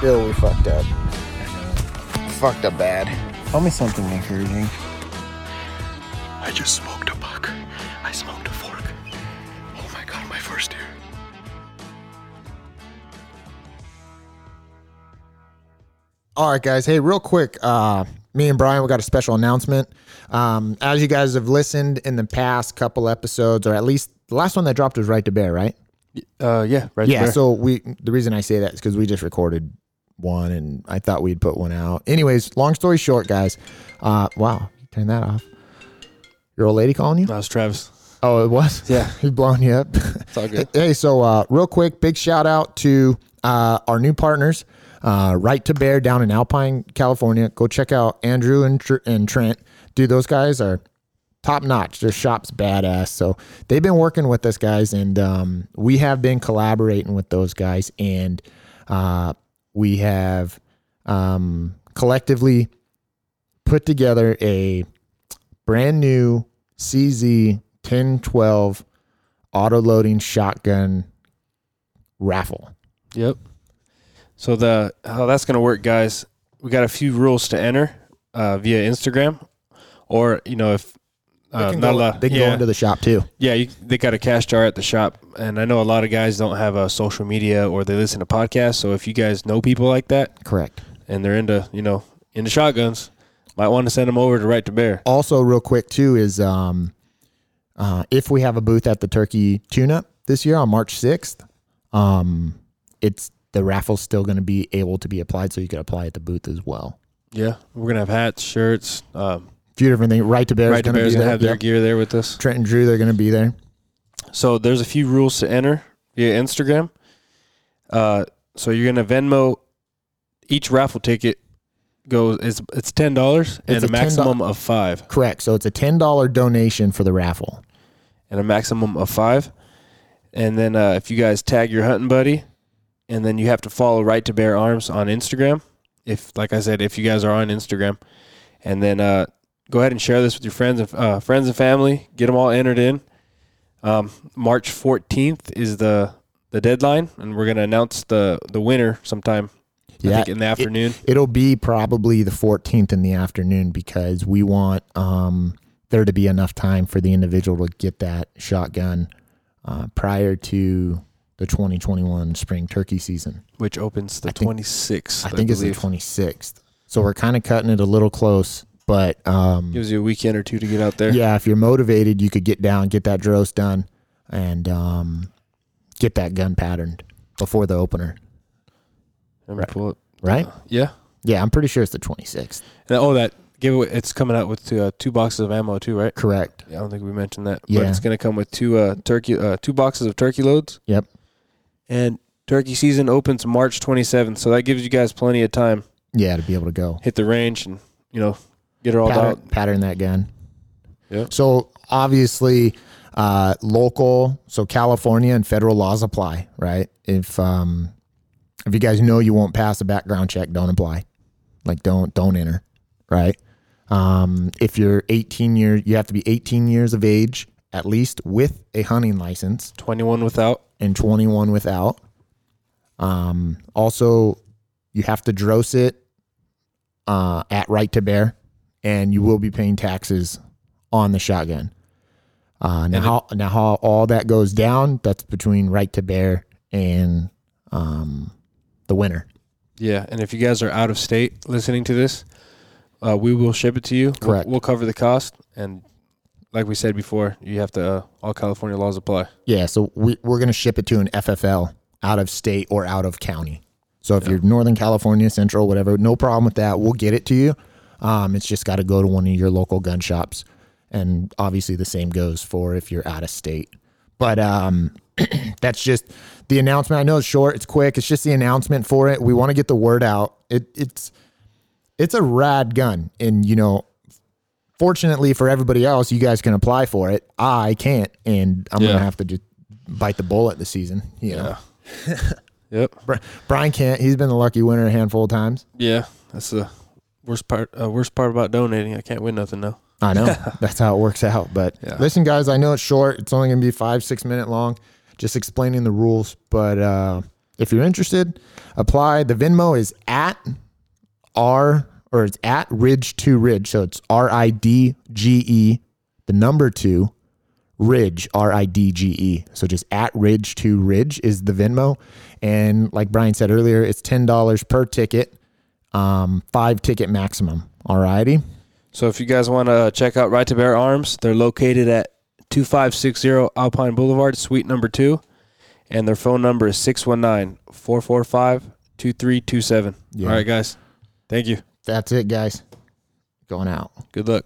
Still, we fucked up. Fucked up bad. Tell me something encouraging. I just smoked a buck. I smoked a fork. Oh my god, my first year. All right, guys. Hey, real quick. Uh, me and Brian, we got a special announcement. Um, as you guys have listened in the past couple episodes, or at least the last one that dropped was Right to Bear, right? Uh, yeah, right yeah. there. So we, the reason I say that is because we just recorded one, and I thought we'd put one out. Anyways, long story short, guys. Uh, wow, turn that off. Your old lady calling you? that was Travis. Oh, it was. Yeah. he's blowing you up. It's all good. Hey, so uh, real quick, big shout out to uh, our new partners, uh, Right to Bear down in Alpine, California. Go check out Andrew and, Tr- and Trent. Dude, those guys are top notch. Their shop's badass. So they've been working with us guys, and um, we have been collaborating with those guys, and uh, we have um, collectively put together a brand new CZ 1012 auto loading shotgun raffle. Yep. So the how that's gonna work, guys? We got a few rules to enter uh, via Instagram, or you know if uh, not a lot, they can yeah, go into the shop too. yeah, you, they got a cash jar at the shop, and I know a lot of guys don't have a social media or they listen to podcasts. So if you guys know people like that Correct. and they're into you know into shotguns, might want to send them over to Right to Bear. Also, real quick too is um, uh, if we have a booth at the Turkey Tune Up this year on March sixth, um, it's the raffle's still going to be able to be applied, so you can apply at the booth as well. Yeah, we're gonna have hats, shirts. Um, few different things. Right to Bear right to Bear's be gonna have their Yep. gear there with us. Trent and Drew, they're going to be there. So there's a few rules to enter via Instagram. Uh, so you're gonna Venmo each raffle ticket goes it's it's ten dollars and a, a $10 maximum of five Correct. So it's a ten dollar donation for the raffle. and a maximum of five. And then uh, if you guys tag your hunting buddy, and then you have to follow Right to Bear Arms on Instagram. If like I said, if you guys are on Instagram, and then uh, go ahead and share this with your friends and uh, friends and family. Get them all entered in. Um, March 14th is the the deadline, and we're gonna announce the the winner sometime. Yeah, in the afternoon. It'll be probably the 14th in the afternoon because we want um, there to be enough time for the individual to get that shotgun uh, prior to the 2021 spring turkey season. which opens the I think- 26th. I think it's the 26th. So we're kind of cutting it a little close, but um, gives you a weekend or two to get out there. yeah, if you're motivated, you could get down, get that dros done, and um, get that gun patterned before the opener, me pull it. right? Yeah. Yeah, I'm pretty sure it's the 26th. And, oh, that giveaway. It's coming out with two, uh, two boxes of ammo too, right? Correct. Yeah, I don't think we mentioned that. But Yeah. it's gonna come with two uh, turkey, uh, two boxes of turkey loads. Yep. And turkey season opens March 27th, so that gives you guys plenty of time. Yeah, to be able to go. Hit the range and you know get it all pattern, out. pattern that gun. Yeah. So obviously, uh, local, so California and federal laws apply, right? If um, if you guys know you won't pass a background check, don't apply. Like don't don't enter, right? Um, if you're 18 years, you have to be 18 years of age at least with a hunting license 21 without. and 21 without. Um, also, you have to dross it uh, at right to bear, and you will be paying taxes on the shotgun. Uh, now, how, now how all that goes down, that's between right to bear and um, the winner. Yeah, and if you guys are out of state listening to this, uh, we will ship it to you. We'll- Correct. We'll, cover the cost, and like we said before, you have to uh, all California laws apply. Yeah, so we, we're going to ship it to an FFL out of state or out of county. So if you're Northern California, Central, whatever, no problem with that. We'll get it to you. Um, it's just got to go to one of your local gun shops. And obviously, the same goes for if you're out of state. But um, that's just the announcement. I know it's short, it's quick. It's just the announcement for it. We want to get the word out. It, it's it's a rad gun, and you know, fortunately for everybody else, you guys can apply for it. I can't, and I'm Yeah. gonna have to just bite the bullet this season. You know, Yep. Brian can't. He's been the lucky winner a handful of times. Yeah, that's the worst part. Uh, worst part about donating. I can't win nothing though. I know that's how it works out. But Yeah. listen, guys, I know it's short. It's only gonna be five, six minute long, just explaining the rules. But uh, if you're interested, apply. The Venmo is at R or it's at Ridge to Ridge. So it's R I D G E, the number two, Ridge, R I D G E. So just at Ridge to Ridge is the Venmo. And like Brian said earlier, it's $10 per ticket, um, five ticket maximum. All righty. So if you guys want to check out Right to Bear Arms, they're located at 2560 Alpine Boulevard, Suite number two. And their phone number is 619 445 2327. All right, guys. Thank you. That's it, guys. Going out. Good luck.